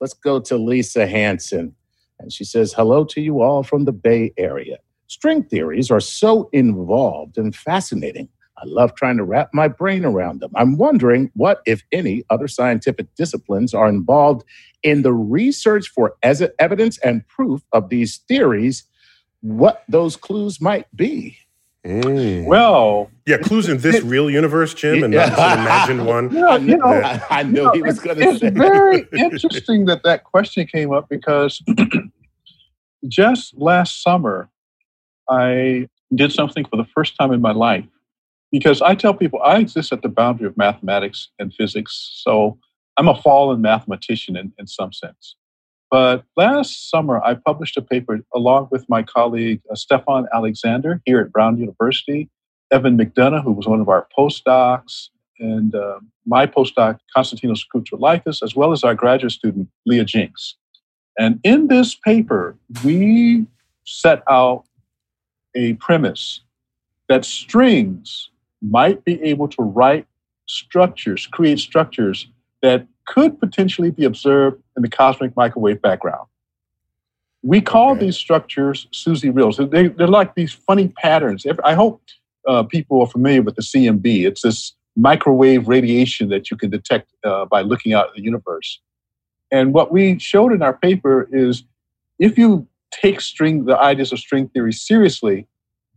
let's go to Lisa Hanson. And she says, Hello to you all from the Bay Area. String theories are so involved and fascinating. I love trying to wrap my brain around them. I'm wondering what, if any, other scientific disciplines are involved in the research for as evidence and proof of these theories, what those clues might be. Mm. Well, Yeah, clues in this real universe, Jim, and not an imagined one. <laughs> you know, you know, Yeah. I, I knew he was going to it's say. very interesting that that question came up because <clears throat> just last summer I did something for the first time in my life. Because I tell people I exist at the boundary of mathematics and physics, so I'm a fallen mathematician in, in some sense. But last summer, I published a paper along with my colleague uh, Stephon Alexander here at Brown University, Evan McDonough, who was one of our postdocs, and uh, my postdoc, Konstantinos Koutrolikos, as well as our graduate student, Leah Jenks. And in this paper, we set out a premise that strings might be able to write structures, create structures that could potentially be observed in the cosmic microwave background. We call Okay. these structures SUSY rilles. They, they're like these funny patterns. I hope uh, people are familiar with the CMB. It's this microwave radiation that you can detect uh, by looking out at the universe. And what we showed in our paper is if you take string the ideas of string theory seriously,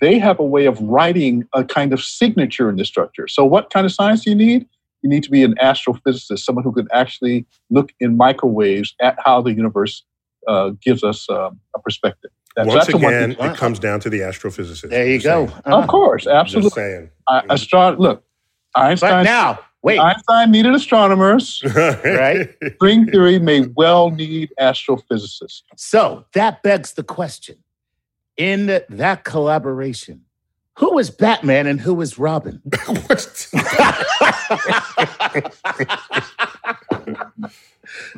they have a way of writing a kind of signature in the structure. So, what kind of science do you need? You need to be an astrophysicist, someone who can actually look in microwaves at how the universe uh, gives us um, a perspective. That's, Once that's the one again, thing. it comes down to the astrophysicist. There you go. saying. Uh, Of course, Just absolutely. saying. I, astro- look, but Einstein, now, wait, Einstein needed astronomers. <laughs> Right. String theory may well need astrophysicists. so that begs the question in that collaboration, who was Batman and who was Robin? <laughs> What's-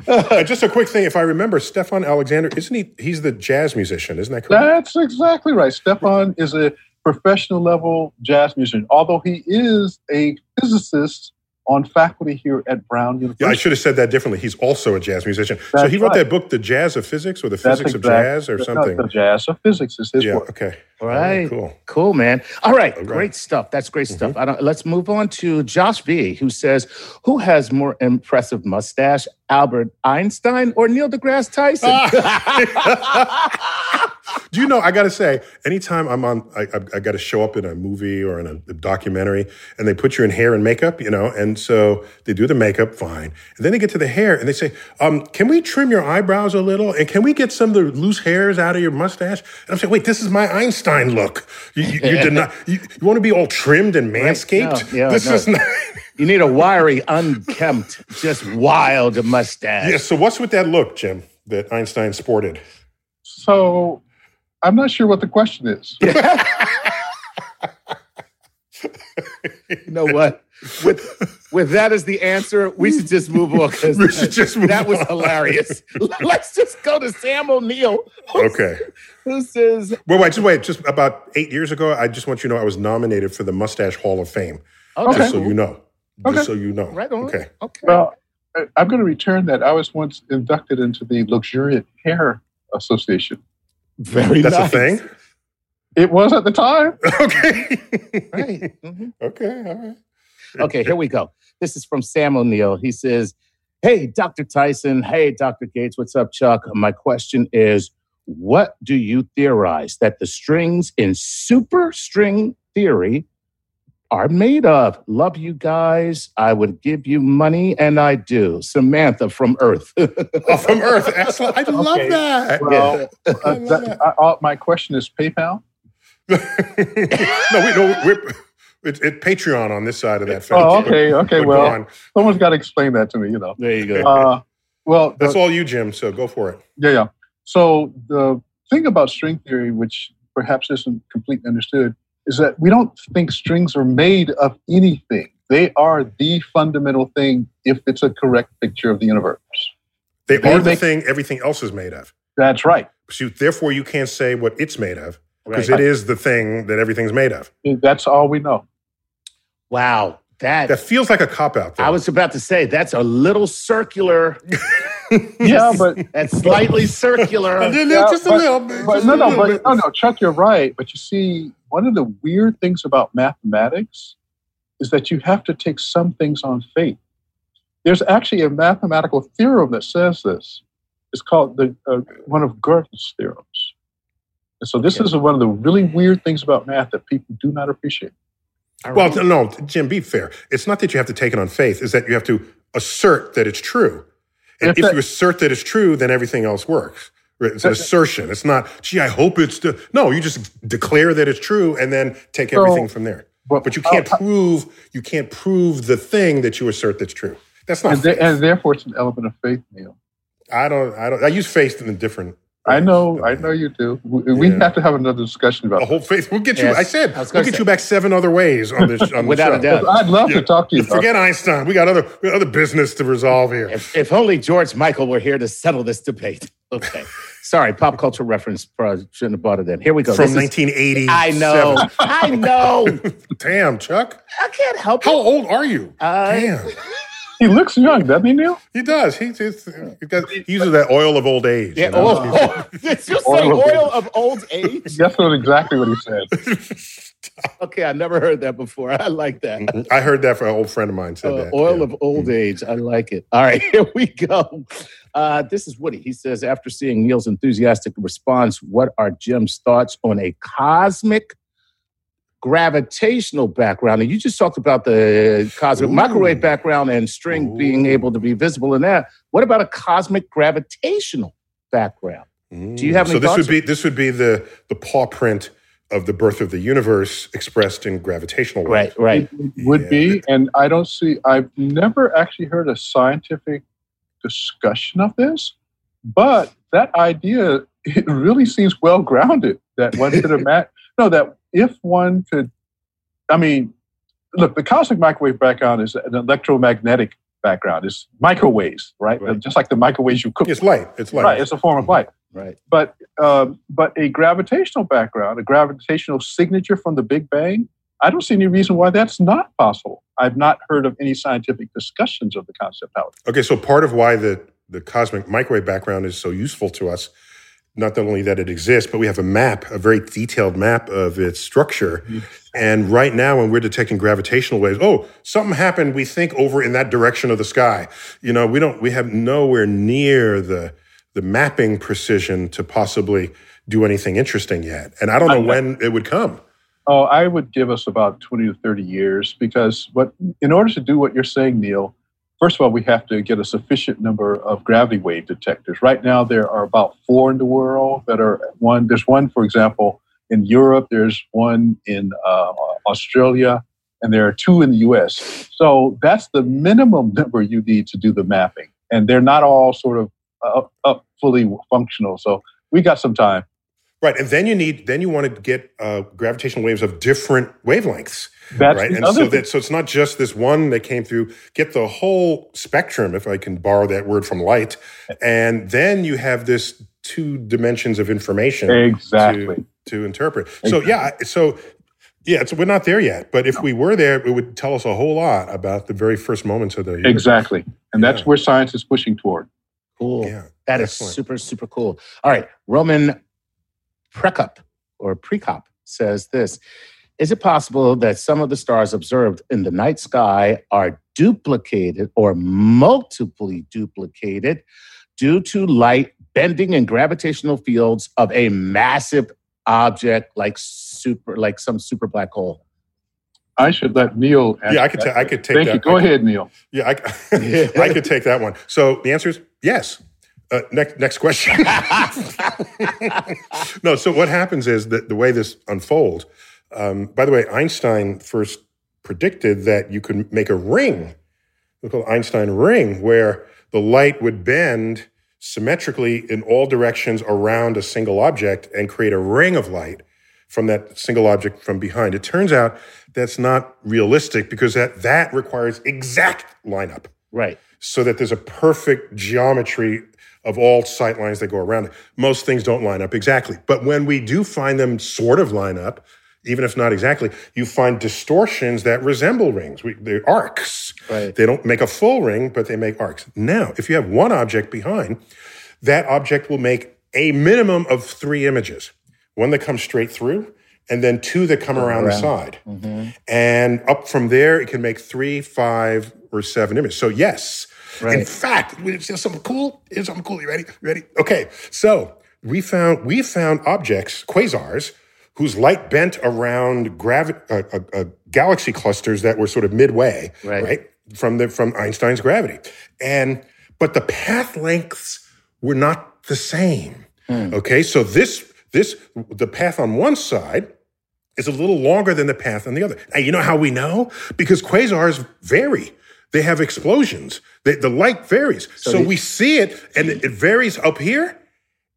Uh, just a quick thing. If I remember, Stephon Alexander, isn't he? He's the jazz musician, isn't that correct? That's exactly right. Stephon is a professional level jazz musician, although he is a physicist on faculty here at Brown University. Yeah, I should have said that differently. He's also a jazz musician. so he wrote right. that book, The Jazz of Physics, or The That's Physics of Jazz, or something. The jazz of physics is his yeah. work. Okay. Right. Cool. Cool, man. All right, Okay. great stuff. That's great mm-hmm. stuff. I don't, let's move on to Josh V, who says, "Who has more impressive mustache, Albert Einstein or Neil deGrasse Tyson?" <laughs> <laughs> Do you know? I got to say, anytime I'm on, I, I, I got to show up in a movie or in a, a documentary, and they put you in hair and makeup, you know, and so they do the makeup, fine, and then they get to the hair, and they say, um, "Can we trim your eyebrows a little, and can we get some of the loose hairs out of your mustache?" And I'm saying, "Wait, this is my Einstein look. You, you, you did not. <laughs> You, you want to be all trimmed and manscaped? No, yeah, this no. is not." you need a wiry, unkempt, just wild mustache. yeah. So what's with that look, Jim? That Einstein sported. So I'm not sure what the question is. <laughs> You know what? with with that as the answer, we should just move on because <laughs> We should just move that was hilarious. Let's just go to Sam O'Neill. Okay. <laughs> Who says Well, wait, just wait. Just about eight years ago, I just want you to know I was nominated for the Mustache Hall of Fame. okay, Just so you know. Okay. Just so you know. right on. Okay. Okay. Well, I- I'm going to return that. I was once inducted into the Luxuriant Hair Association. Very That's nice. a thing. It was at the time. <laughs> Okay. Right. Mhm. Okay. All right. Okay, here we go. This is from Sam O'Neill. He says, Hey, Dr. Tyson. Hey, Dr. Gates. What's up, Chuck? My question is What do you theorize that the strings in superstring theory are made of? Love you guys. I would give you money, and I do. Samantha from Earth. <laughs> Oh, from Earth. Excellent. I love that. Well, I uh, love that, that. I, uh, my question is PayPal. <laughs> no, we no, we're it's it Patreon on this side of that fence. Oh, okay, okay. But Well, on. someone's got to explain that to me. You know. there you go. <laughs> Uh, well, the- that's all you, Jim. So go for it. Yeah, yeah. So the thing about string theory, which perhaps isn't completely understood, is that we don't think strings are made of anything. They are the fundamental thing if it's a correct picture of the universe. They They are the thing everything else is made of. That's right. So therefore, you can't say what it's made of because Right. it is the thing that everything's made of. That's all we know. Wow. That, That feels like a cop out. I was about to say, that's a little circular, <laughs> Yeah, but that's slightly circular. Yeah, just a little bit. but no, no, but bit. no, no, Chuck, you're right. But you see, one of the weird things about mathematics is that you have to take some things on faith. There's actually a mathematical theorem that says this. It's called the uh, one of Gödel's theorems. And so this Yeah. is one of the really weird things about math that people do not appreciate. Well, no, Jim, be fair. It's not that you have to take it on faith, it's that you have to assert that it's true. And If if, that- you assert that it's true, then everything else works. It's an assertion. It's not, gee, I hope it's the. No, you just declare that it's true and then take So- everything from there. But, But you can't uh, prove you can't prove the thing that you assert that's true. That's not. and, and therefore, it's an element of faith, Neil. I don't. I don't. I use faith in a different. I know. I know you do. We, we Yeah. have to have another discussion about The whole faith. We'll get you. Yes, I said I we'll get say. you back seven other ways on this. On <laughs> the Without a show. doubt. I'd love Yeah. to talk to you. about Forget Einstein. We got other we got other business to resolve here. If, if only George Michael were here to settle this debate. Okay. Sorry, pop culture reference. Probably shouldn't have bought it in. Here we go. From This 1980. I know. I <laughs> know. Damn, Chuck. I can't help it. How it. old are you? Uh, Damn. He looks young, doesn't he, Neil? He does. He, he's, he, does, he uses that oil of old age. yeah, you know? oh, <laughs> did you say Oil of- oil of old age? That's not exactly what he said. <laughs> Okay, I never heard that before. I like that. I heard that from an old friend of mine said Uh, that. oil yeah. of old age. I like it. All right, <laughs> here we go. Uh, this is Woody. He says, after seeing Neil's enthusiastic response, what are Jim's thoughts on a cosmic gravitational background? And you just talked about the cosmic Ooh. microwave background and string Ooh. being able to be visible in that. What about a cosmic gravitational background? Do you have mm. so this would be this would be the the paw print of the birth of the universe expressed in gravitational waves. Right, right. It would Yeah. be, and I don't see. I've never actually heard a scientific discussion of this, but that idea it really seems well grounded. That one <laughs> could imagine. no, that if one could, I mean, look, the cosmic microwave background is an electromagnetic background. It's microwaves, right? Right. Just like the microwaves you cook. It's light. It's light. Right, it's a form of light. Right. But um, but a gravitational background, a gravitational signature from the Big Bang, I don't see any reason why that's not possible. I've not heard of any scientific discussions of the concept. Okay, so part of why the, the cosmic microwave background is so useful to us, not only that it exists, but we have a map, a very detailed map of its structure. And right now, when we're detecting gravitational waves, oh, something happened, we think over in that direction of the sky. You know, we don't, we have nowhere near the, the mapping precision to possibly do anything interesting yet. And I don't know when it would come. Oh, I would give us about 20 to 30 years because what in order to do what you're saying, Neil, first of all, we have to get a sufficient number of gravity wave detectors. Right now, there are about four in the world that are one. There's one, for example, in Europe. There's one in uh, Australia, and there are two in the U.S. So that's the minimum number you need to do the mapping, and they're not all sort of uh, up fully functional. So we got some time. Right, and then you need then you want to get uh, gravitational waves of different wavelengths. That's right, and so thing. that so it's not just this one that came through. Get the whole spectrum, if I can borrow that word from light, and then you have this two dimensions of information Exactly. to, to interpret. So yeah, so yeah, it's, we're not there yet. But if we were there, it would tell us a whole lot about the very first moments of the universe. Exactly. And that's Yeah. where science is pushing toward. Cool. Yeah, That is excellent. super, super cool. All right. Roman Prekop or Prekop says this Is it possible that some of the stars observed in the night sky are duplicated or multiply duplicated due to light bending in gravitational fields of a massive object like super like some super black hole? I should let Neil. answer Yeah, I could that. ta- I could take Thank that. you. Go I could- ahead, Neil. Yeah, I, <laughs> I could take that one. So the answer is yes. Uh, next next question. <laughs> no, so what happens is that the way this unfolds. Um, by the way, Einstein first predicted that you could make a ring, we call Einstein ring, where the light would bend symmetrically in all directions around a single object and create a ring of light from that single object from behind. It turns out that's not realistic because that, that requires exact lineup right. so that there's a perfect geometry of all sight lines that go around it. Most things don't line up exactly. But when we do find them sort of line up, even if not exactly, you find distortions that resemble rings. We, they're arcs. Right. They don't make a full ring, but they make arcs. Now, if you have one object behind, that object will make a minimum of three images one that comes straight through, and then two that come around, the side. Mm-hmm. And up from there, it can make three, five, or seven images. So, yes. In Right. fact, is there something cool? Here's something cool. You ready? You ready? Okay. So we found we found objects, quasars, whose light bent around gravi- uh, uh, uh, galaxy clusters that were sort of midway, Right. right, from the from Einstein's gravity, and but the path lengths were not the same. Okay, so this this the path on one side is a little longer than the path on the other. Now, you know how we know? Because quasars vary. They have explosions. They, the light varies. So, the- we see it, and it, varies up here.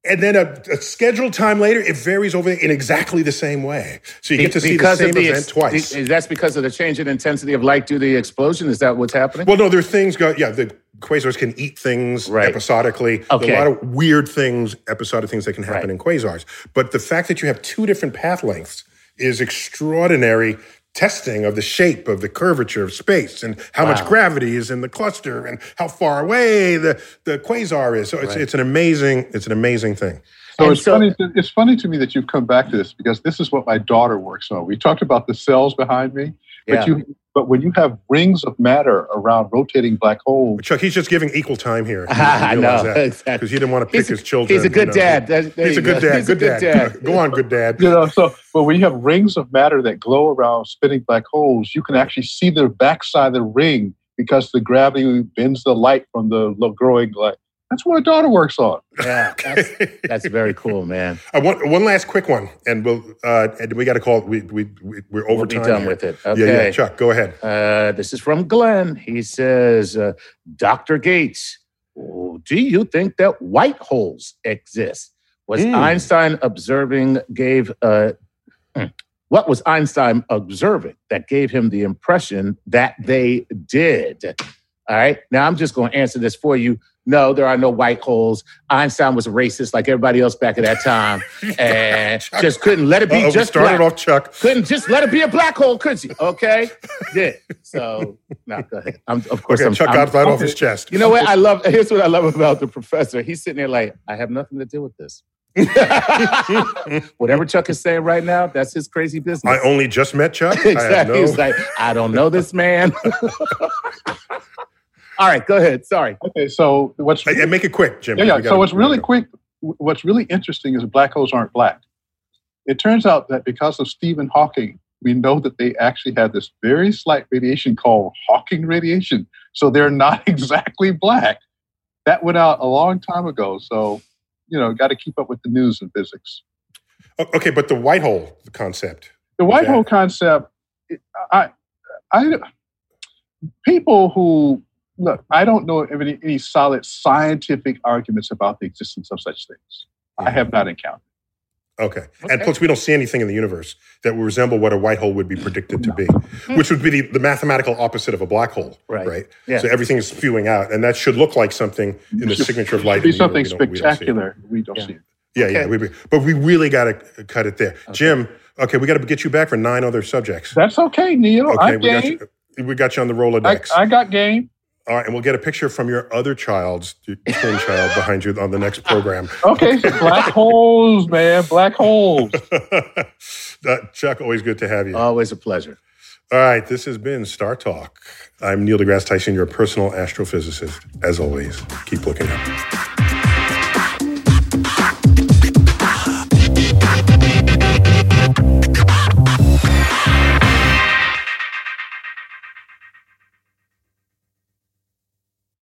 And then a, a scheduled time later, it varies over in exactly the same way. So you get to see the same event ex- twice. the- that's because of the change in intensity of light due to the explosion. Is that what's happening? well, no, there are things go. Yeah, the quasars can eat things Right. episodically. There are Okay. a lot of weird things, episodic things that can happen Right. in quasars. But the fact that you have two different path lengths is extraordinary testing of the shape of the curvature of space and how much gravity is in the cluster and how far away the, the quasar is. So it's, it's an amazing it's an amazing thing. So it's so- funny. To, it's funny to me that you've come back to this because this is what my daughter works on. We talked about the cells behind me, but Yeah. you, but when you have rings of matter around rotating black holes, Chuck, he's just giving equal time here. <laughs> I know, exactly. Because he didn't want to pick a- his children. he's a good you know. dad. There- there he's a you good go. dad. He's a good, good dad. dad. <laughs> Go on, good dad. you know. So, but when you have rings of matter that glow around spinning black holes, you can actually see the backside of the ring because the gravity bends the light from the lo- growing light. That's what my daughter works on. Yeah, that's, that's <laughs> very cool, man. I want one last quick one, and we'll uh, and we got to call. We we we- we're over We'll be time. done here. with it. Yeah, Okay. yeah. Chuck, go ahead. Uh, this is from Glenn. He says, uh, Dr. Gates, do you think that white holes exist? Was Hmm. Einstein observing gave uh, hmm, what was Einstein observing that gave him the impression that they did? All right. Now I'm just going to answer this for you. No, there are no white holes. Einstein was racist like everybody else back at that time, <laughs> and just couldn't let it be Uh-oh, just started black off Chuck. couldn't just let it be a black hole, could you? Okay, did so. Now go ahead. I'm, of course, Okay, I'm, Chuck I'm- got that off his chest. You know what I love? Here's what I love about the professor. He's sitting there like, I have nothing to do with this. <laughs> Whatever Chuck is saying right now, that's his crazy business. I only just met Chuck. I exactly. no- He's like, I don't know this man. <laughs> All right, go ahead. Sorry. Okay, so what's Hey, and make it quick, Jim. yeah, yeah. gotta- So what's really quick, what's really interesting is black holes aren't black. It turns out that because of Stephen Hawking, we know that they actually have this very slight radiation called Hawking radiation. So they're not <laughs> exactly black. That went out a long time ago. So, you know, got to keep up with the news in physics. Okay, but the white hole concept. The white hole concept, I, I, people who look, I don't know of any, any solid scientific arguments about the existence of such things. I mm-hmm. have not encountered. Okay. And Okay. plus, we don't see anything in the universe that would resemble what a white hole would be predicted to be, hmm. which would be the, the mathematical opposite of a black hole. Right. Right. Yeah. So everything is spewing out, and that should look like something in the signature of light. Should be something universe. We don't- we don't see it. spectacular. We don't Yeah. see it. Yeah, yeah. We, but we really got to cut it there. Jim, okay, we got to get you back for nine other subjects. That's okay, Neil. Okay, I'm we got you. We got you on the I, Rolodex. I got game. All right, and we'll get a picture from your other child's your twin child behind you on the next program. <laughs> Okay, so black <laughs> holes, man. Black holes. <laughs> Uh, Chuck, always good to have you. Always a pleasure. All right, this has been StarTalk. I'm Neil deGrasse Tyson, your personal astrophysicist. As always, keep looking up.